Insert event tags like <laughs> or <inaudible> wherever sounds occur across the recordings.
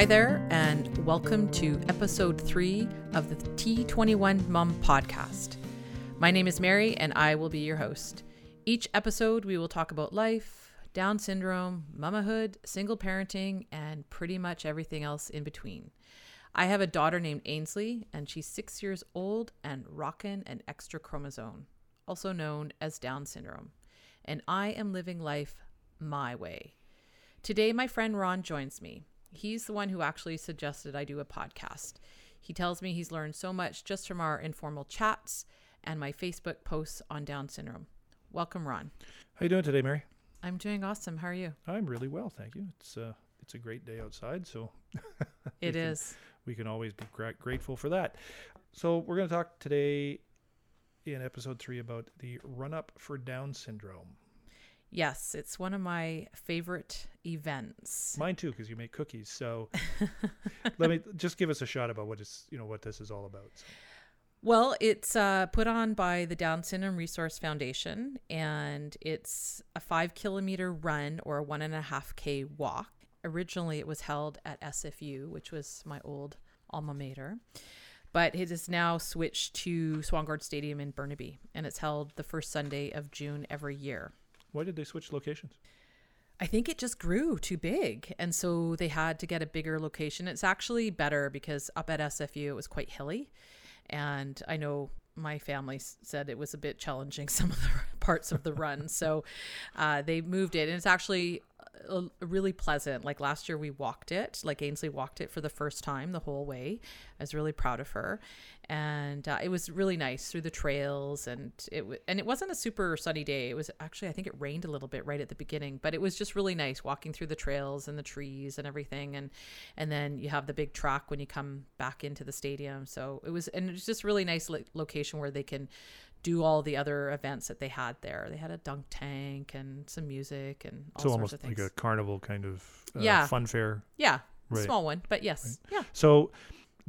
Hi there, and welcome to episode three of the T21 Mom podcast. My name is Mary, and I will be your host. Each episode, we will talk about life, Down syndrome, mamahood, single parenting, and pretty much everything else in between. I have a daughter named Ainsley, and she's six years old and rockin' an extra chromosome, also known as Down syndrome. And I am living life my way. Today, my friend Ron joins me. He's the one who actually suggested I do a podcast. He tells me he's learned so much just from our informal chats and my Facebook posts on Down syndrome. Welcome, Ron. How you doing today, Mary? I'm doing awesome. How are you? I'm really well, thank you. It's uh, it's a great day outside, so <laughs> It can- is. we can always be gra- grateful for that. So we're going to talk today in episode three about the run up for Down syndrome. Yes, it's one of my favorite events. Mine too, because you make cookies. So <laughs> let me just give us a shot about what is you know what this is all about. So, Well, it's uh, put on by the Down Syndrome Resource Foundation, and it's a five kilometer run or a one and a half K walk. Originally, it was held at SFU, which was my old alma mater, but it is now switched to Swangard Stadium in Burnaby, and it's held the first Sunday of June every year. Why did they switch locations? I think it just grew too big. And so they had to get a bigger location. It's actually better because up at SFU, it was quite hilly. And I know my family said it was a bit challenging, <laughs> some of the parts of the run. So uh, they moved it. And it's actually really pleasant. Like last year, we walked it. Like Ainsley walked it for the first time the whole way. I was really proud of her. And uh, it was really nice through the trails. And it, w- and it wasn't a super sunny day. It was actually, I think it rained a little bit right at the beginning, but it was just really nice walking through the trails and the trees and everything. And, and then you have the big track when you come back into the stadium. So it was, and it's just really nice lo- location where they can do all the other events that they had there. They had a dunk tank and some music and all so sorts almost of things. like a carnival kind of uh, Yeah. fun fair. yeah, Right. small one, but yes, yeah. So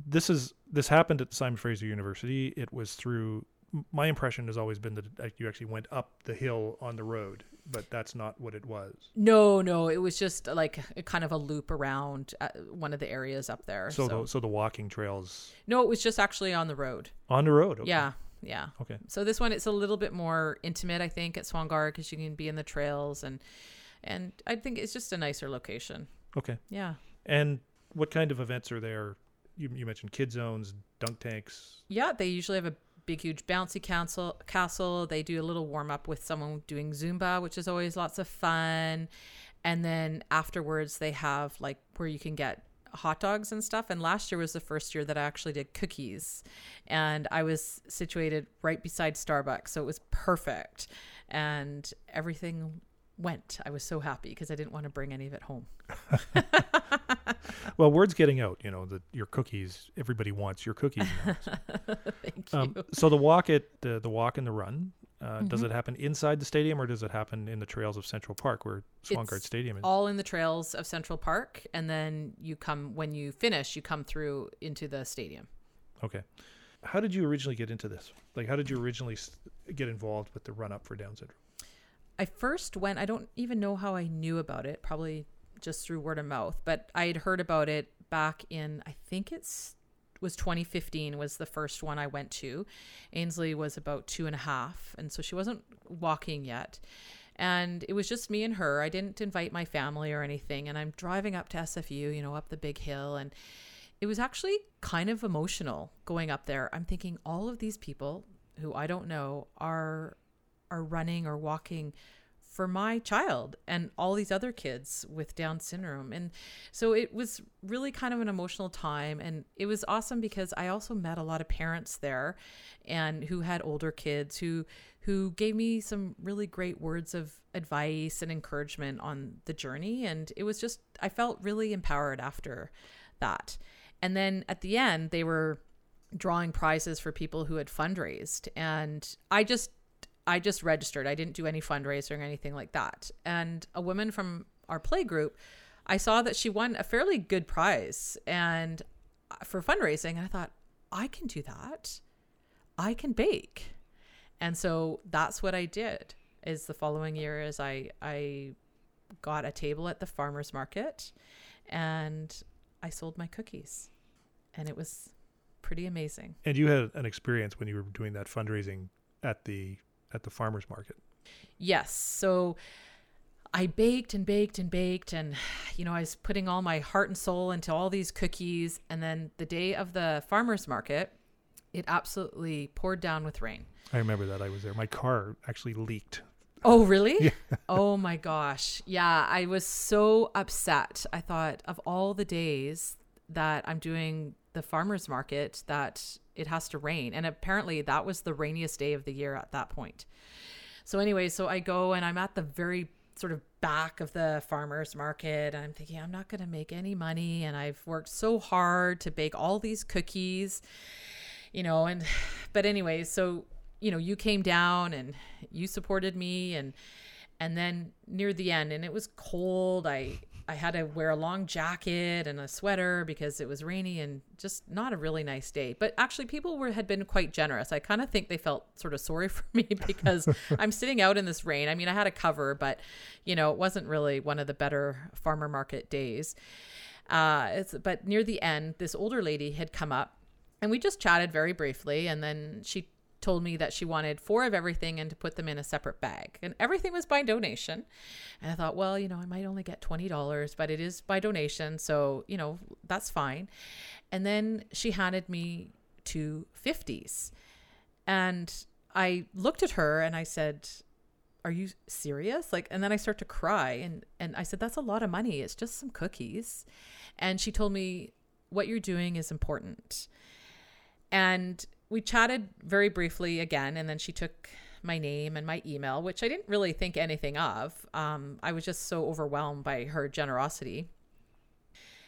this is this happened at Simon Fraser University. It was through my impression has always been that you actually went up the hill on the road, but that's not what it was. No, no, it was just like a kind of a loop around uh, one of the areas up there. So So, the so the walking trails no, it was just actually on the road. on the road. Okay. Yeah, yeah. Okay. So this one, it's a little bit more intimate, I think, at Swangard because you can be in the trails and and I think it's just a nicer location. Okay. Yeah, And what kind of events are there? You, you mentioned kid zones, dunk tanks. yeah. They usually have a big, huge bouncy castle. Castle. They do a little warm up with someone doing Zumba, which is always lots of fun. And then afterwards, they have like where you can get hot dogs and stuff. And last year was the first year that I actually did cookies, and I was situated right beside Starbucks, so it was perfect. And everything went. I was so happy because I didn't want to bring any of it home. <laughs> Well, word's getting out. You know that your cookies. Everybody wants your cookies. now. <laughs> Thank you. um, so the walk it the the walk and the run. Uh, Does Mhm. it happen inside the stadium or does it happen in the trails of Central Park where Swangard Stadium is? all in the trails of Central Park, and then you come when you finish, you come through into the stadium. Okay. How did you originally get into this? Like, how did you originally get involved with the run up for Down syndrome? I first went, I don't even know how I knew about it, probably just through word of mouth, but I had heard about it back in, I think it's was 2015 was the first one I went to. Ainsley was about two and a half, and so she wasn't walking yet. And it was just me and her. I didn't invite my family or anything. And I'm driving up to SFU, you know, up the big hill. And it was actually kind of emotional going up there. I'm thinking all of these people who I don't know are are running or walking for my child and all these other kids with Down syndrome. And so it was really kind of an emotional time. And it was awesome because I also met a lot of parents there and who had older kids who who gave me some really great words of advice and encouragement on the journey. And it was just I felt really empowered after that. And then at the end they were drawing prizes for people who had fundraised. And I just I just registered. I didn't do any fundraising or anything like that. And a woman from our play group, I saw that she won a fairly good prize and uh, for fundraising. And I thought, I can do that. I can bake. And so that's what I did. Is the following year is I I got a table at the farmers market and I sold my cookies. And it was pretty amazing. And you had an experience when you were doing that fundraising at the at the farmers market. Yes. So I baked and baked and baked and you know, I was putting all my heart and soul into all these cookies and then the day of the farmers market, it absolutely poured down with rain. I remember that I was there. My car actually leaked. Oh, really? <laughs> Yeah. oh my gosh. Yeah, I was so upset. I thought of all the days that I'm doing the farmers market that it has to rain. And apparently that was the rainiest day of the year at that point. So anyway, so I go and I'm at the very sort of back of the farmers market and I'm thinking I'm not going to make any money and I've worked so hard to bake all these cookies you know and but anyway so you know you came down and you supported me and and then near the end and it was cold i i had to wear a long jacket and a sweater because it was rainy and just not a really nice day. But actually people were had been quite generous. I kind of think they felt sort of sorry <laughs> for me <laughs> because i'm sitting out in this rain. I mean i had a cover but you know it wasn't really one of the better farmer market days. Uh it's but near the end this older lady had come up and we just chatted very briefly and then she told me that she wanted four of everything and to put them in a separate bag. And everything was by donation. And I thought, well, you know, I might only get $20, but it is by donation. So, you know, that's fine. And then she handed me two 50s. And I looked at her and I said, are you serious? Like, and then I start to cry and, and I said, that's a lot of money. It's just some cookies. And she told me, what you're doing is important. And we chatted very briefly again, and then she took my name and my email, which I didn't really think anything of. Um, I was just so overwhelmed by her generosity.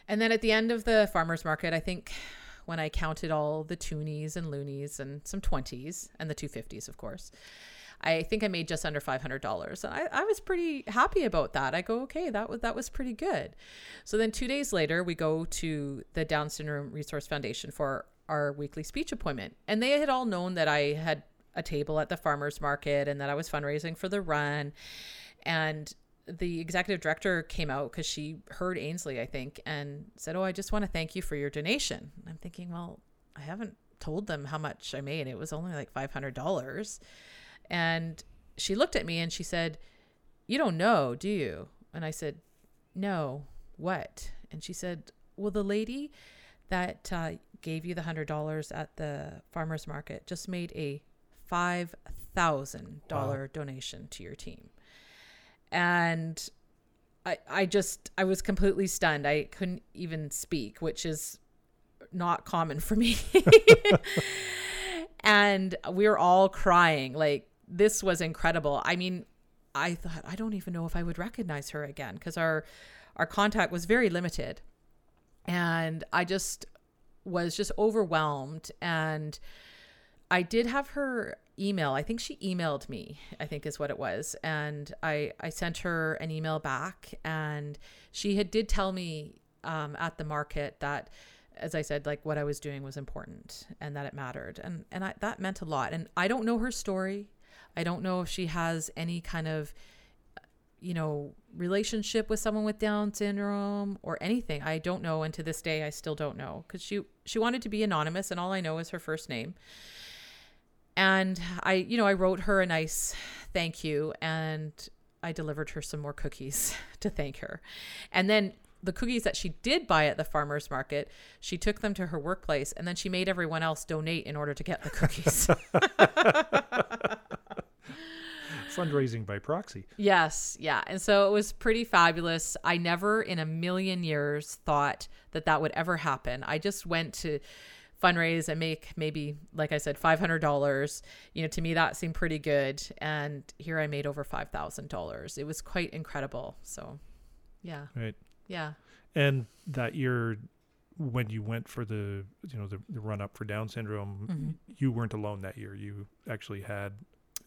And then at the end of the farmer's market, I think when I counted all the toonies and loonies and some 20s and the 250s, of course, I think I made just under $500. And I, I was pretty happy about that. I go, okay, that was, that was pretty good. So then two days later, we go to the Down Syndrome Resource Foundation for our weekly speech appointment. And they had all known that I had a table at the farmers market and that I was fundraising for the run. And the executive director came out because she heard Ainsley, I think, and said, Oh, I just want to thank you for your donation. I'm thinking, Well, I haven't told them how much I made. It was only like $500. And she looked at me and she said, You don't know, do you? And I said, No, what? And she said, Well, the lady that uh, gave you the hundred dollars at the farmers market just made a five thousand wow. dollar donation to your team, and I I just I was completely stunned. I couldn't even speak, which is not common for me. <laughs> and we were all crying. Like this was incredible. I mean, I thought I don't even know if I would recognize her again because our our contact was very limited. And I just was just overwhelmed and I did have her email. I think she emailed me, I think is what it was. And I, I sent her an email back and she had did tell me um, at the market that as I said, like what I was doing was important and that it mattered. And and I, that meant a lot. And I don't know her story. I don't know if she has any kind of you know, relationship with someone with Down syndrome or anything. I don't know, and to this day, I still don't know because she she wanted to be anonymous, and all I know is her first name. And I, you know, I wrote her a nice thank you, and I delivered her some more cookies <laughs> to thank her, and then the cookies that she did buy at the farmers market, she took them to her workplace, and then she made everyone else donate in order to get the cookies. <laughs> <laughs> fundraising by proxy. Yes, yeah. And so it was pretty fabulous. I never in a million years thought that that would ever happen. I just went to fundraise and make maybe like I said $500. You know, to me that seemed pretty good and here I made over $5,000. It was quite incredible. So, yeah. Right. Yeah. And that year when you went for the you know the, the run up for down syndrome mm-hmm. you weren't alone that year you actually had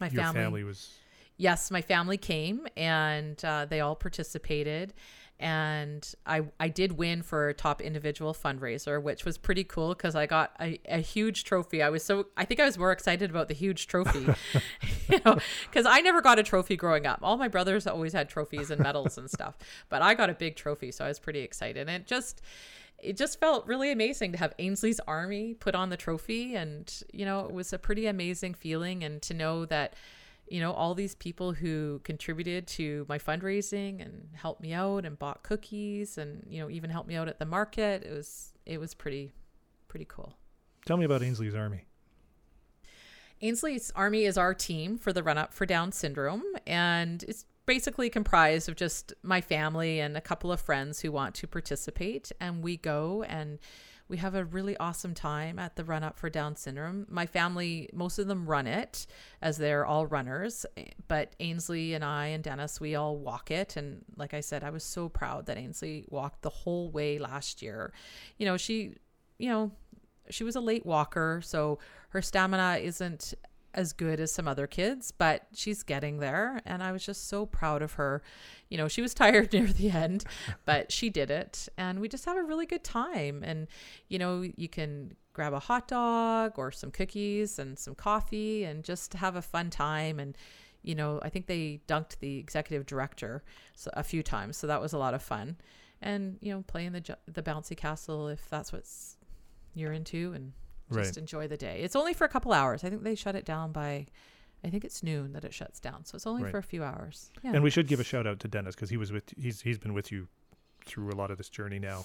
my your family, family was yes, my family came and uh, they all participated. and I I did win for top individual fundraiser, which was pretty cool because I got a, a huge trophy. I was so I think I was more excited about the huge trophy, <laughs> you know, because I never got a trophy growing up. All my brothers always had trophies and medals and stuff, but I got a big trophy, so I was pretty excited. And it just it just felt really amazing to have Ainsley's Army put on the trophy, and you know, it was a pretty amazing feeling, and to know that you know, all these people who contributed to my fundraising and helped me out and bought cookies and, you know, even helped me out at the market. It was it was pretty pretty cool. Tell me about Ainsley's Army. Ainsley's Army is our team for the run up for Down syndrome and it's basically comprised of just my family and a couple of friends who want to participate and we go and we have a really awesome time at the run up for Down syndrome. My family, most of them run it as they're all runners, eh, but Ainsley and I and Dennis, we all walk it. And like I said, I was so proud that Ainsley walked the whole way last year. You know, she, you know, she was a late walker, so her stamina isn't as good as some other kids, but she's getting there. And I was just so proud of her. You know, she was <laughs> tired near the end, but she did it. And we just have a really good time. And, you know, you can grab a hot dog or some cookies and some coffee and just have a fun time. And, you know, I think they dunked the executive director a few times. So that was a lot of fun. And, you know, playing the, the bouncy castle if that's what's you're into and just right. enjoy the day. It's only for a couple hours. I think they shut it down by I think it's noon that it shuts down. So it's only right. for a few hours. Yeah. And we should give a shout out to Dennis because he was with he's he's been with you through a lot of this journey now,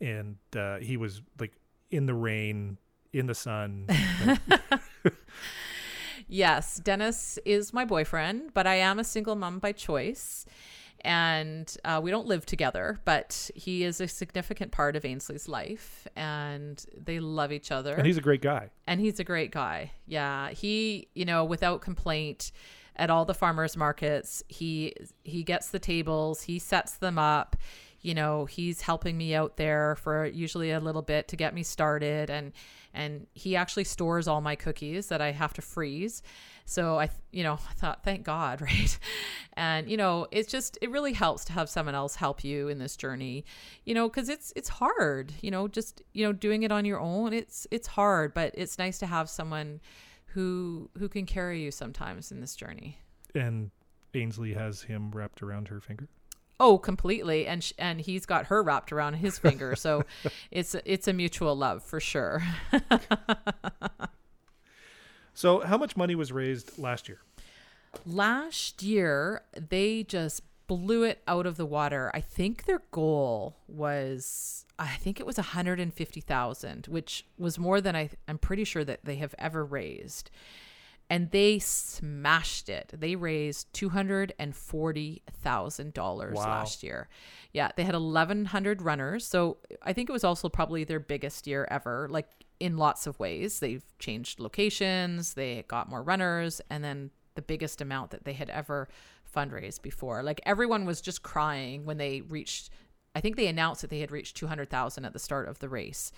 and uh, he was like in the rain, in the sun. <laughs> yes, Dennis is my boyfriend, but I am a single mom by choice and uh, we don't live together, but he is a significant part of Ainsley's life, and they love each other. And he's a great guy. And he's a great guy. Yeah, he, you know, without complaint, at all the farmers markets, he he gets the tables, he sets them up. You know, he's helping me out there for usually a little bit to get me started, and and he actually stores all my cookies that I have to freeze so I, you know, I thought, thank God, <laughs> right? And you know, it's just it really helps to have someone else help you in this journey, you know, because it's it's hard, you know, just you know doing it on your own. It's it's hard, but it's nice to have someone who who can carry you sometimes in this journey. And Ainsley has him wrapped around her finger. Oh, completely, and sh- and he's got her wrapped around his finger, so <laughs> it's it's a mutual love for sure. <laughs> So, how much money was raised last year? Last year, they just blew it out of the water. I think their goal was I think it was 150,000, which was more than I I'm pretty sure that they have ever raised. And they smashed it. They raised $240,000 wow. last year. Yeah, they had 1100 runners. So I think it was also probably their biggest year ever. Like in lots of ways. They've changed locations, they got more runners, and then the biggest amount that they had ever fundraised before. Like everyone was just crying when they reached I think they announced that they had reached 200,000 at the start of the race.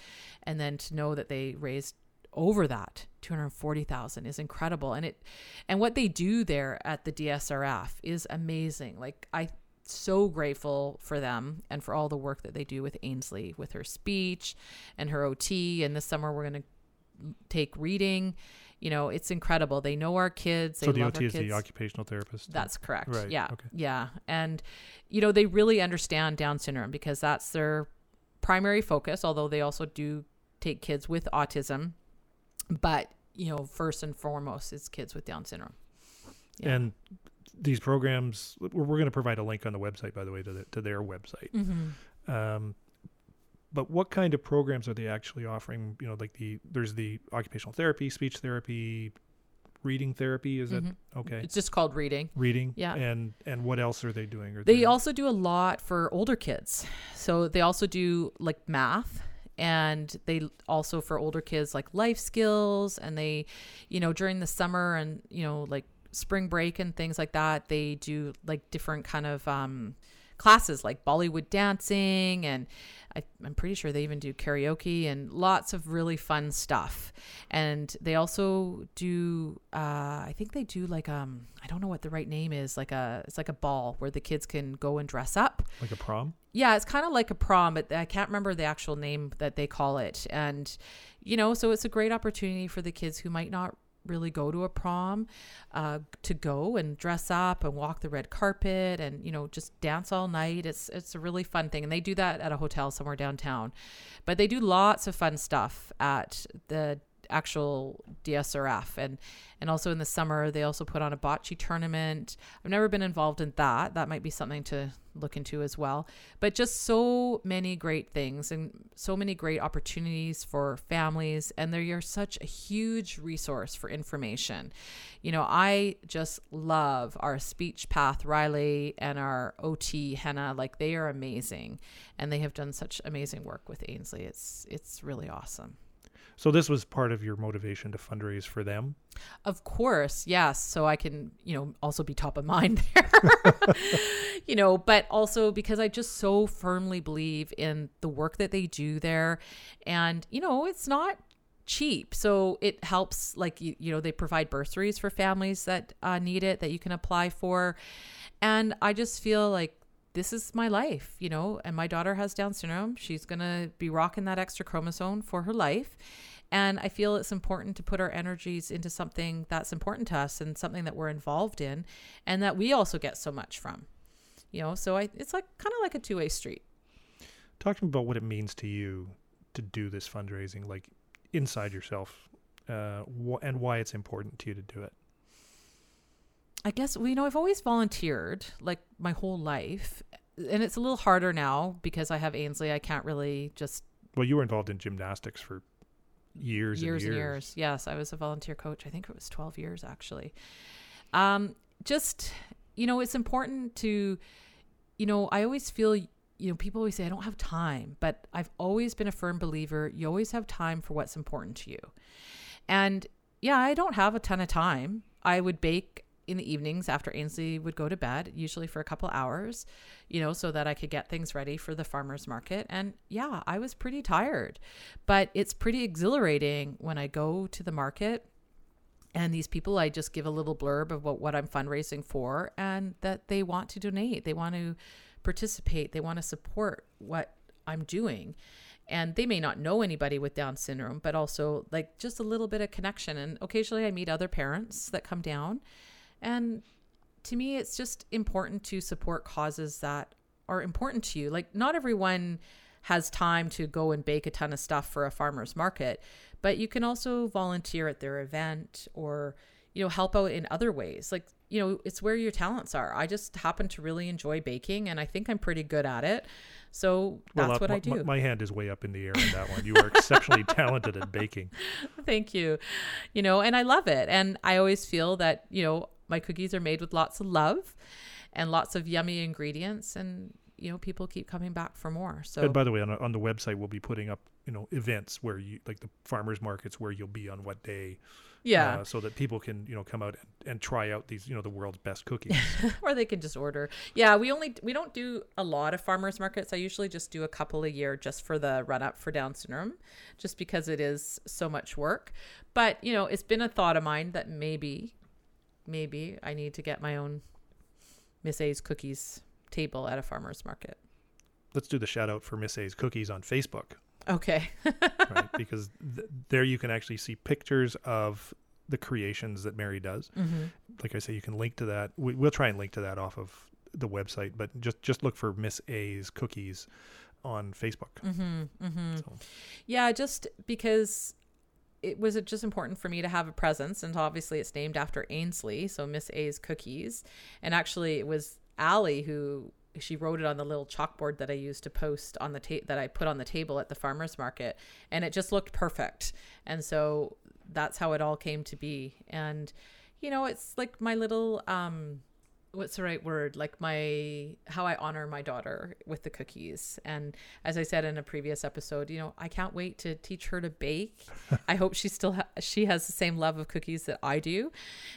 And then to know that they raised over that 240,000 is incredible and it and what they do there at the DSRF is amazing like I so grateful for them and for all the work that they do with Ainsley with her speech and her OT. And this summer we're going to take reading. You know, it's incredible. They know our kids. They so the OT is the occupational therapist. That's correct. Right. Yeah. Okay. Yeah. And you know, they really understand Down syndrome because that's their primary focus. Although they also do take kids with autism, but you know, first and foremost, it's kids with Down syndrome. Yeah. And these programs we're, we're going to provide a link on the website by the way to, the, to their website. Mm-hmm. um, but what kind of programs are they actually offering? You know like the there's the occupational therapy speech therapy reading therapy is mm-hmm. that okay? It's just called reading. Reading? Yeah. And and what else are they doing? They, they also do a lot for older kids. So they also do like math and they also for older kids like life skills and they you know during the summer and you know like spring break and things like that, they do like different kind of um, classes like Bollywood dancing and I, am pretty sure they even do karaoke and lots of really fun stuff. And they also do, uh, I think they do like um, I don't know what the right name is, like a it's like a ball where the kids can go and dress up. Like a prom. Yeah, it's kind of like a prom, but I can't remember the actual name that they call it. And you know, so it's a great opportunity for the kids who might not really go to a prom uh, to go and dress up and walk the red carpet and you know just dance all night. It's it's a really fun thing. And they do that at a hotel somewhere downtown. But they do lots of fun stuff at the actual DSRF and and also in the summer they also put on a bocce tournament. I've never been involved in that. That might be something to look into as well. But just so many great things and so many great opportunities for families and they're such a huge resource for information. You know, I just love our speech path Riley and our OT Henna like they are amazing and they have done such amazing work with Ainsley. It's it's really awesome. So this was part of your motivation to fundraise for them? Of course, yes. So I can, you know, also be top of mind <laughs> there. you know, but also because I just so firmly believe in the work that they do there. And, you know, it's not cheap. So it helps, like, you, you know, they provide bursaries for families that uh, need it that you can apply for. And I just feel like this is my life, you know, and my daughter has Down syndrome. She's going to be rocking that extra chromosome for her life. And I feel it's important to put our energies into something that's important to us and something that we're involved in and that we also get so much from. You know, so I it's like kind of like a two-way street. Talk to me about what it means to you to do this fundraising like inside yourself uh, wh- and why it's important to you to do it. I guess well, you know I've always volunteered like my whole life, and it's a little harder now because I have Ainsley. I can't really just. Well, you were involved in gymnastics for years, years and years. and years. Yes, I was a volunteer coach. I think it was twelve years actually. Um, just you know, it's important to, you know, I always feel you know, people always say, I don't have time, but I've always been a firm believer you always have time for what's important to you. And yeah, I don't have a ton of time. I would bake in the evenings after Ainsley would go to bed, usually for a couple hours, you know, so that I could get things ready for the farmer's market. And yeah, I was pretty tired, but it's pretty exhilarating when I go to the market and these people, I just give a little blurb of what, what I'm fundraising for and that they want to donate. They want to participate. They want to support what I'm doing and they may not know anybody with down syndrome but also like just a little bit of connection and occasionally i meet other parents that come down and to me, it's just important to support causes that are important to you. Like, not everyone has time to go and bake a ton of stuff for a farmer's market, but you can also volunteer at their event or, you know, help out in other ways. Like, you know, it's where your talents are. I just happen to really enjoy baking and I think I'm pretty good at it. So that's well, uh, what I do. My, my, hand is way up in the air on that one. You are exceptionally <laughs> talented at baking. Thank you. You know, and I love it. And I always feel that, you know, my cookies are made with lots of love and lots of yummy ingredients and you know people keep coming back for more. So and by the way on, on the website we'll be putting up you know events where you like the farmers markets where you'll be on what day yeah. uh, so that people can you know come out and, and try out these you know the world's best cookies. <laughs> Or they can just order. Yeah we only we don't do a lot of farmers markets. I usually just do a couple a year just for the run up for down syndrome just because it is so much work. But you know it's been a thought of mine that maybe maybe I need to get my own Miss A's cookies table at a farmer's market. Let's do the shout out for Miss A's cookies on Facebook. Okay. <laughs> right, <laughs> because th- there you can actually see pictures of the creations that Mary does. Mm-hmm. Like I say, you can link to that. We, will try and link to that off of the website, but just just look for Miss A's cookies on Facebook. Mm-hmm, mm-hmm. So. Yeah, just because it was just important for me to have a presence and obviously it's named after Ainsley so Miss A's cookies. And actually it was Allie who she wrote it on the little chalkboard that I used to post on the tape that I put on the table at the farmers market and it just looked perfect. And so that's how it all came to be. And you know it's like my little um what's the right word like my how i honor my daughter with the cookies and as i said in a previous episode you know i can't wait to teach her to bake <laughs> i hope she still ha- she has the same love of cookies that i do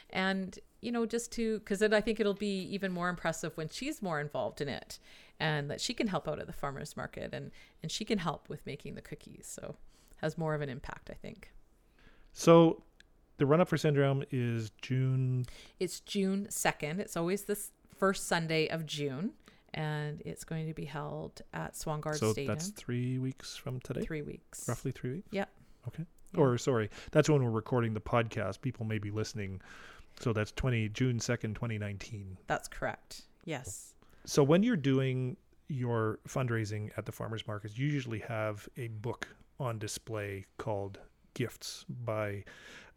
and you know, just to, because then I think it'll be even more impressive when she's more involved in it and that she can help out at the farmer's market and, and she can help with making the cookies. So has more of an impact, I think. So the run up for syndrome is June. It's June 2nd. It's always the first Sunday of June and it's going to be held at Swangard so Stadium. that's three weeks from today. Three weeks. Roughly three weeks. Yep. Okay. Or sorry, that's when we're recording the podcast. People may be listening. So that's twenty June second, twenty nineteen. That's correct. Yes. So when you're doing your fundraising at the farmers markets, you usually have a book on display called Gifts by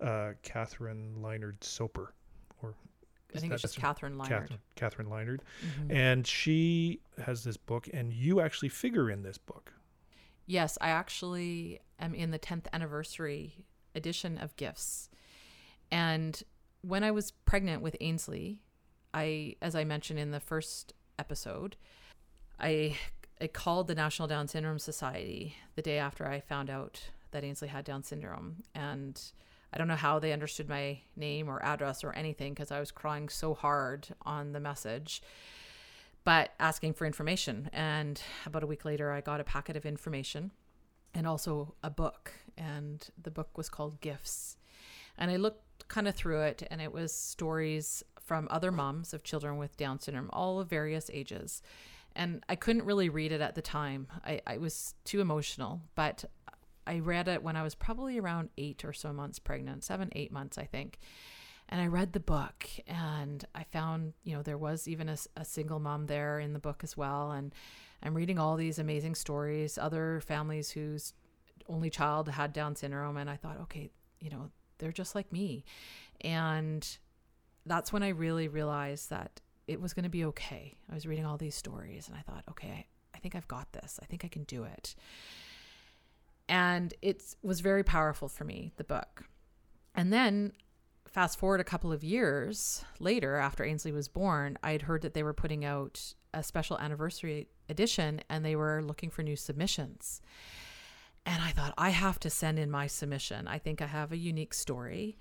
uh, Kathryn Lynard Soper, or I think it's just Kathryn Lynard. Catherine, Kathryn Lynard, Mhm. and she has this book, and you actually figure in this book. Yes, I actually am in the 10th anniversary edition of Gifts. And when I was pregnant with Ainsley, I as I mentioned in the first episode, I I called the National Down Syndrome Society the day after I found out that Ainsley had Down syndrome and I don't know how they understood my name or address or anything because I was crying so hard on the message but asking for information. And about a week later, I got a packet of information and also a book. And the book was called Gifts. And I looked kind of through it, and it was stories from other moms of children with Down syndrome, all of various ages. And I couldn't really read it at the time, I, I was too emotional, but I read it when I was probably around eight or so months pregnant, seven, eight months, I think and I read the book and I found, you know, there was even a, a, single mom there in the book as well. And I'm reading all these amazing stories, other families whose only child had Down syndrome. And I thought, okay, you know, they're just like me. And that's when I really realized that it was going to be okay. I was reading all these stories and I thought, okay, I think I've got this. I think I can do it. And it was very powerful for me, the book. And then fast forward a couple of years later, after Ainsley was born, I had heard that they were putting out a special anniversary edition and they were looking for new submissions. And I thought, I have to send in my submission. I think I have a unique story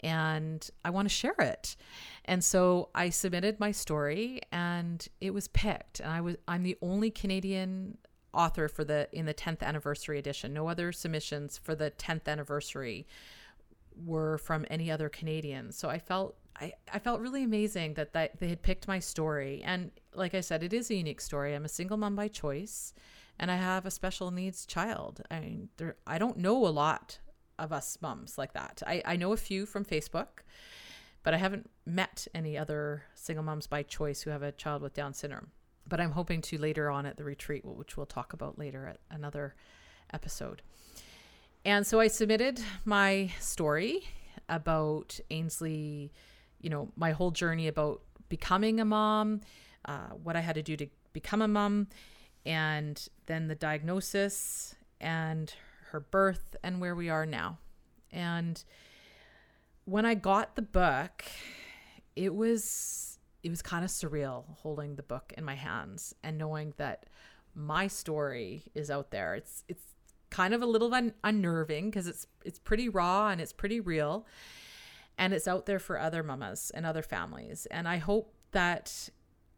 and I want to share it. And so I submitted my story and it was picked. And I was I'm the only Canadian author for the in the 10th anniversary edition. No other submissions for the 10th anniversary were from any other Canadians. So I felt I, I felt really amazing that, that they had picked my story. And like I said, it is a unique story. I'm a single mom by choice and I have a special needs child. I mean, there, I don't know a lot of us moms like that. I, I know a few from Facebook, but I haven't met any other single moms by choice who have a child with Down syndrome. But I'm hoping to later on at the retreat, which we'll talk about later at another episode. And so I submitted my story about Ainsley, you know, my whole journey about becoming a mom, uh, what I had to do to become a mom, and then the diagnosis and her birth and where we are now. And when I got the book, it was it was kind of surreal holding the book in my hands and knowing that my story is out there. It's it's kind of a little un- unnerving because it's it's pretty raw and it's pretty real and it's out there for other mamas and other families and i hope that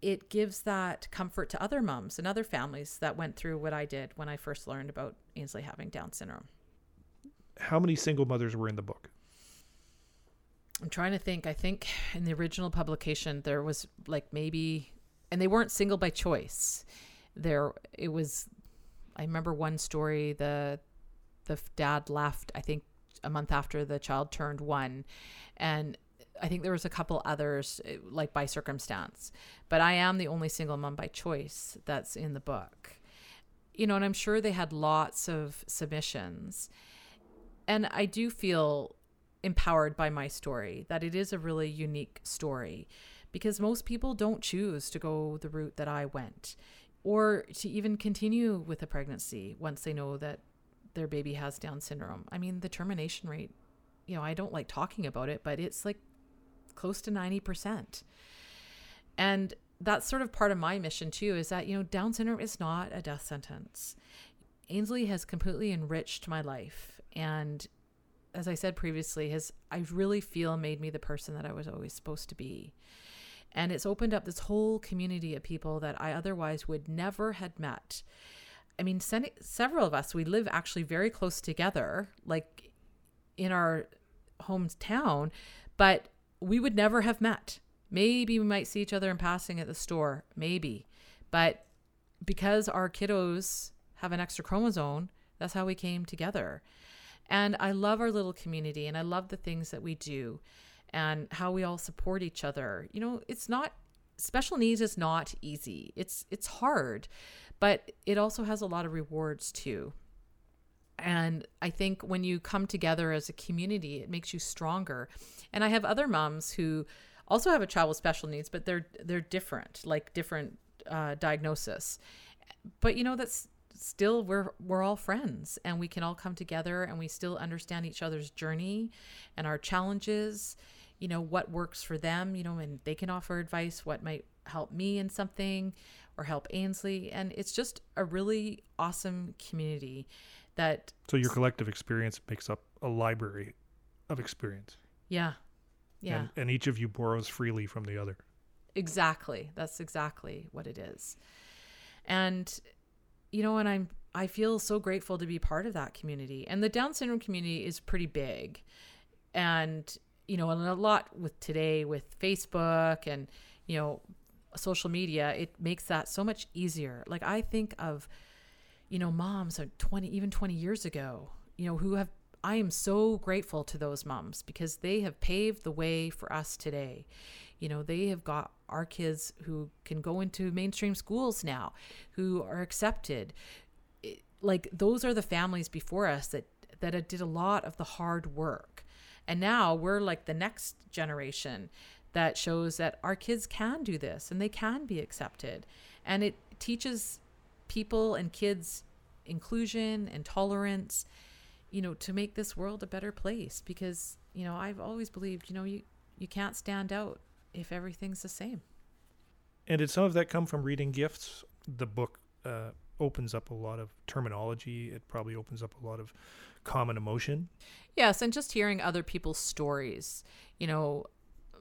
it gives that comfort to other mums and other families that went through what i did when i first learned about ainsley having down syndrome How many single mothers were in the book? I'm trying to think. I think in the original publication there was like maybe and they weren't single by choice. There it was I remember one story the the dad left I think a month after the child turned 1 and I think there was a couple others eh, like by circumstance. But I am the only single mom by choice that's in the book. You know and I'm sure they had lots of submissions. And I do feel empowered by my story that it is a really unique story because most people don't choose to go the route that I went or to even continue with a pregnancy once they know that their baby has Down syndrome. I mean, the termination rate, you know, I don't like talking about it, but it's like close to 90%. And that's sort of part of my mission too is that, you know, Down syndrome is not a death sentence. Ainsley has completely enriched my life and as I said previously, has I really feel made me the person that I was always supposed to be. And it's opened up this whole community of people that I otherwise would never had met. I mean, several of us, we live actually very close together, like in our hometown, but we would never have met. Maybe we might see each other in passing at the store, maybe. But because our kiddos have an extra chromosome, that's how we came together. And I love our little community and I love the things that we do and how we all support each other. You know, it's not special needs is not easy. It's it's hard, but it also has a lot of rewards too. And I think when you come together as a community, it makes you stronger. And I have other moms who also have a child with special needs, but they're they're different, like different uh, diagnosis. But you know that's still we're we're all friends and we can all come together and we still understand each other's journey and our challenges you know what works for them you know and they can offer advice what might help me in something or help Ainsley and it's just a really awesome community that so your collective experience makes up a library of experience. Yeah. Yeah. And, and each of you borrows freely from the other. Exactly. That's exactly what it is. And you know, and I'm I feel so grateful to be part of that community. And the Down syndrome community is pretty big. And, you know, and a lot with today with Facebook and, you know, social media, it makes that so much easier. Like I think of, you know, moms of 20 even 20 years ago, you know, who have I am so grateful to those moms because they have paved the way for us today. You know, they have got our kids who can go into mainstream schools now, who are accepted. It, like those are the families before us that that did a lot of the hard work. And now we're like the next generation that shows that our kids can do this and they can be accepted. And it teaches people and kids inclusion and tolerance you know, to make this world a better place because, you know, I've always believed, you know, you, you can't stand out if everything's the same. And did some of that come from reading gifts? The book uh, opens up a lot of terminology. It probably opens up a lot of common emotion. Yes, and just hearing other people's stories. You know,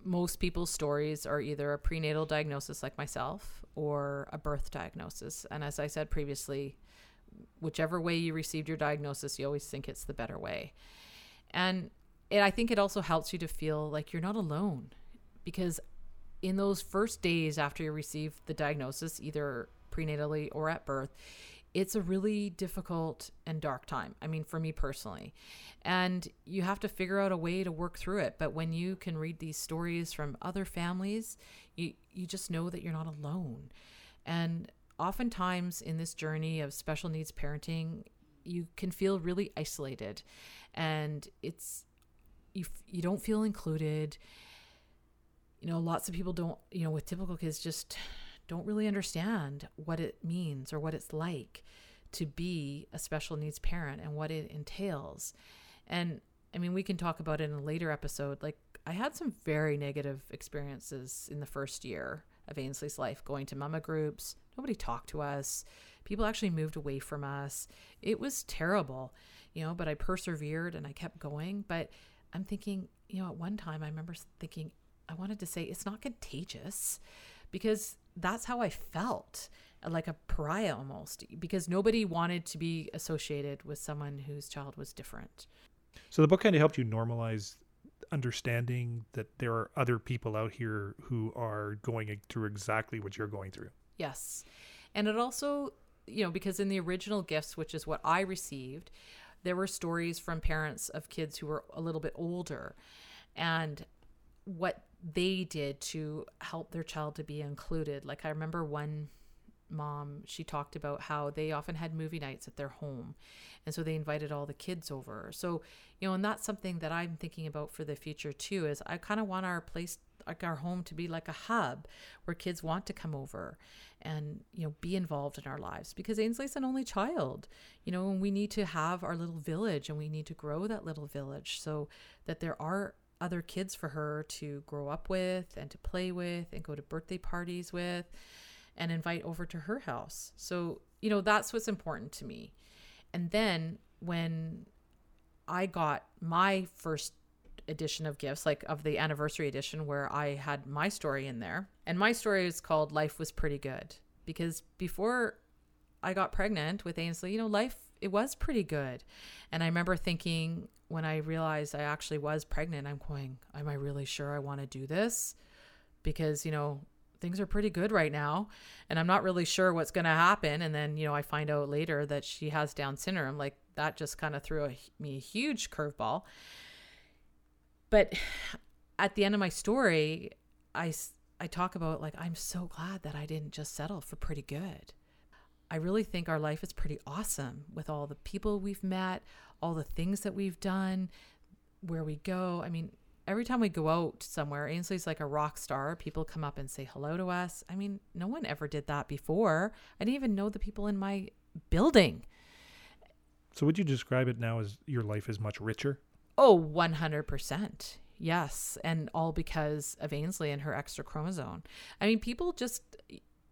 most people's stories are either a prenatal diagnosis like myself or a birth diagnosis. And as I said previously, whichever way you received your diagnosis, you always think it's the better way. And it, I think it also helps you to feel like you're not alone because in those first days after you receive the diagnosis, either prenatally or at birth, it's a really difficult and dark time. I mean, for me personally. And you have to figure out a way to work through it. But when you can read these stories from other families, you, you just know that you're not alone. And oftentimes in this journey of special needs parenting, you can feel really isolated and it's you you don't feel included. You know, lots of people don't, you know, with typical kids just don't really understand what it means or what it's like to be a special needs parent and what it entails. And I mean, we can talk about it in a later episode. Like, I had some very negative experiences in the first year of Ainsley's life, going to mama groups. Nobody talked to us. People actually moved away from us. It was terrible, you know, but I persevered and I kept going. But I'm thinking, you know, at one time I remember thinking, I wanted to say it's not contagious because that's how I felt uh, like a pariah almost because nobody wanted to be associated with someone whose child was different. So the book kind of helped you normalize understanding that there are other people out here who are going through exactly what you're going through. Yes. And it also, you know, because in the original gifts, which is what I received, there were stories from parents of kids who were a little bit older and what they did to help their child to be included. Like I remember one mom, she talked about how they often had movie nights at their home. And so they invited all the kids over. So, you know, and that's something that I'm thinking about for the future too is I kind of want our place like our home to be like a hub where kids want to come over and you know be involved in our lives because Ainsley's an only child you know and we need to have our little village and we need to grow that little village so that there are other kids for her to grow up with and to play with and go to birthday parties with and invite over to her house. So, you know, that's what's important to me. And then when I got my first edition of gifts, like of the anniversary edition, where I had my story in there. And my story is called Life Was Pretty Good because before I got pregnant with Ainsley, you know, life, it was pretty good. And I remember thinking when I realized I actually was pregnant, I'm going, am I really sure I want to do this? Because, you know, things are pretty good right now and i'm not really sure what's going to happen and then you know i find out later that she has down syndrome like that just kind of threw a, me a huge curveball but at the end of my story i i talk about like i'm so glad that i didn't just settle for pretty good i really think our life is pretty awesome with all the people we've met all the things that we've done where we go i mean every time we go out somewhere, Ainsley's like a rock star. People come up and say hello to us. I mean, no one ever did that before. I didn't even know the people in my building. So would you describe it now as your life is much richer? Oh, 100%. Yes. And all because of Ainsley and her extra chromosome. I mean, people just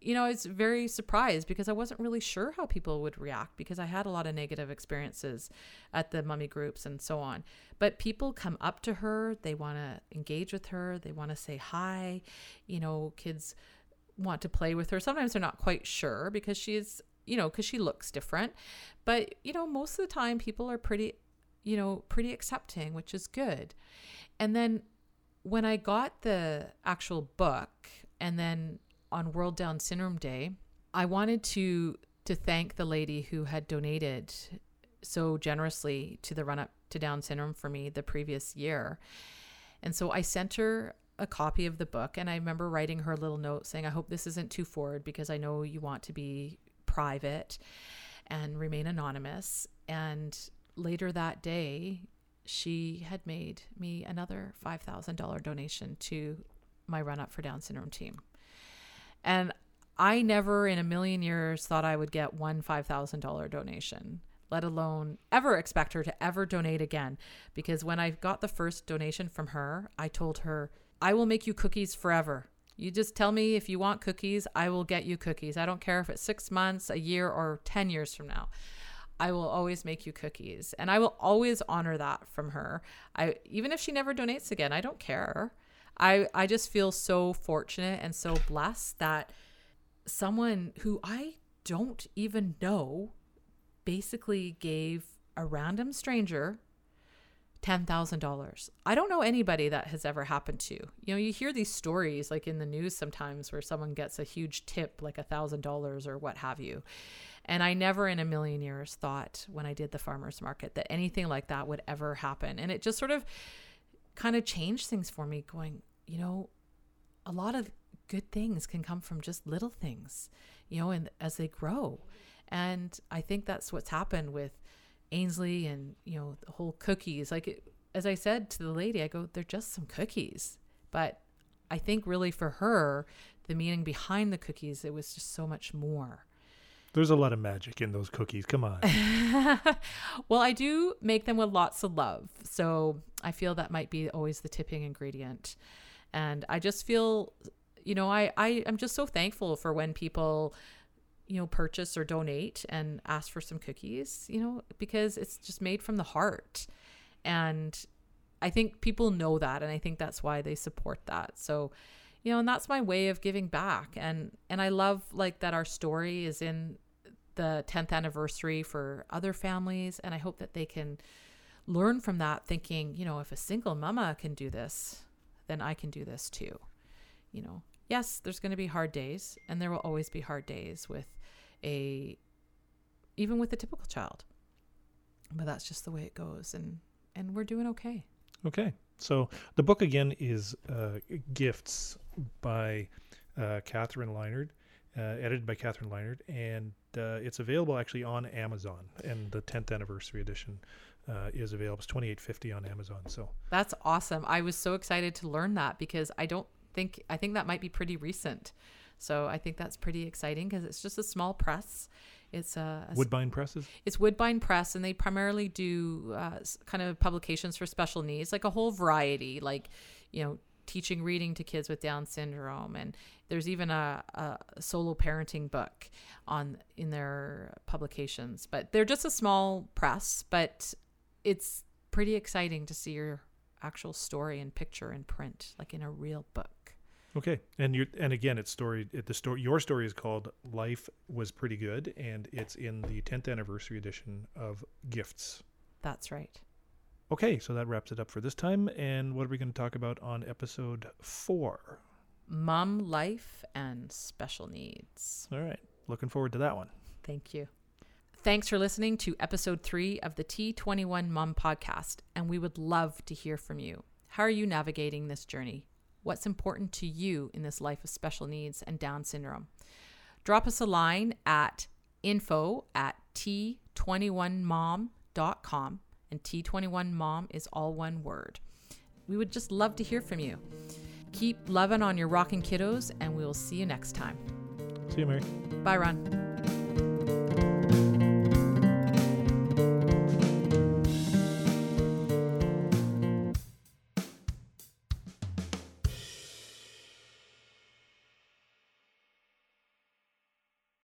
you know, I was very surprised because I wasn't really sure how people would react because I had a lot of negative experiences at the mummy groups and so on. But people come up to her, they want to engage with her, they want to say hi. You know, kids want to play with her. Sometimes they're not quite sure because she's, you know, because she looks different. But, you know, most of the time people are pretty, you know, pretty accepting, which is good. And then when I got the actual book, and then on World Down Syndrome Day, I wanted to to thank the lady who had donated so generously to the run up to Down syndrome for me the previous year. And so I sent her a copy of the book and I remember writing her a little note saying I hope this isn't too forward because I know you want to be private and remain anonymous and later that day she had made me another $5,000 donation to my run up for Down syndrome team. And I never in a million years thought I would get one $5,000 donation, let alone ever expect her to ever donate again. Because when I got the first donation from her, I told her, I will make you cookies forever. You just tell me if you want cookies, I will get you cookies. I don't care if it's six months, a year, or 10 years from now. I will always make you cookies. And I will always honor that from her. I even if she never donates again, I don't care. I I just feel so fortunate and so blessed that someone who I don't even know basically gave a random stranger $10,000. I don't know anybody that has ever happened to. You know, you hear these stories like in the news sometimes where someone gets a huge tip like a $1,000 or what have you. And I never in a million years thought when I did the farmers market that anything like that would ever happen. And it just sort of kind of changed things for me going, you know, a lot of good things can come from just little things, you know, and as they grow. And I think that's what's happened with Ainsley and, you know, the whole cookies. Like, it, as I said to the lady, I go, they're just some cookies. But I think really for her, the meaning behind the cookies, it was just so much more. There's a lot of magic in those cookies. Come on. <laughs> well, I do make them with lots of love. So I feel that might be always the tipping ingredient. And I just feel, you know, I, I am just so thankful for when people, you know, purchase or donate and ask for some cookies, you know, because it's just made from the heart. And I think people know that. And I think that's why they support that. So, you know, and that's my way of giving back. And, and I love like that our story is in the 10th anniversary for other families. And I hope that they can learn from that, thinking, you know, if a single mama can do this, then I can do this too. You know, yes, there's going to be hard days, and there will always be hard days with a, even with a typical child. But that's just the way it goes, and and we're doing okay. Okay, so the book again is uh, Gifts by uh, Kathryn Lynard, uh, edited by Kathryn Lynard, and uh, it's available actually on Amazon, and the 10th anniversary edition uh, is available. It's 28.50 on Amazon. So that's awesome. I was so excited to learn that because I don't think I think that might be pretty recent. So I think that's pretty exciting because it's just a small press. It's a, a Woodbine presses. It's Woodbine Press, and they primarily do uh, kind of publications for special needs, like a whole variety, like you know teaching reading to kids with Down syndrome, and there's even a, a, solo parenting book on in their publications. But they're just a small press, but it's pretty exciting to see your actual story and picture in print, like in a real book. Okay, and you and again, it's story. It, the story. Your story is called "Life Was Pretty Good," and it's in the 10th anniversary edition of Gifts. That's right. Okay, so that wraps it up for this time. And what are we going to talk about on episode four? Mom life and special needs. All right, looking forward to that one. Thank you. Thanks for listening to episode three of the T21 Mom podcast, and we would love to hear from you. How are you navigating this journey? What's important to you in this life of special needs and Down syndrome? Drop us a line at info at t21mom.com, and T21mom is all one word. We would just love to hear from you. Keep loving on your rocking kiddos, and we will see you next time. See you, Mary. Bye, Ron.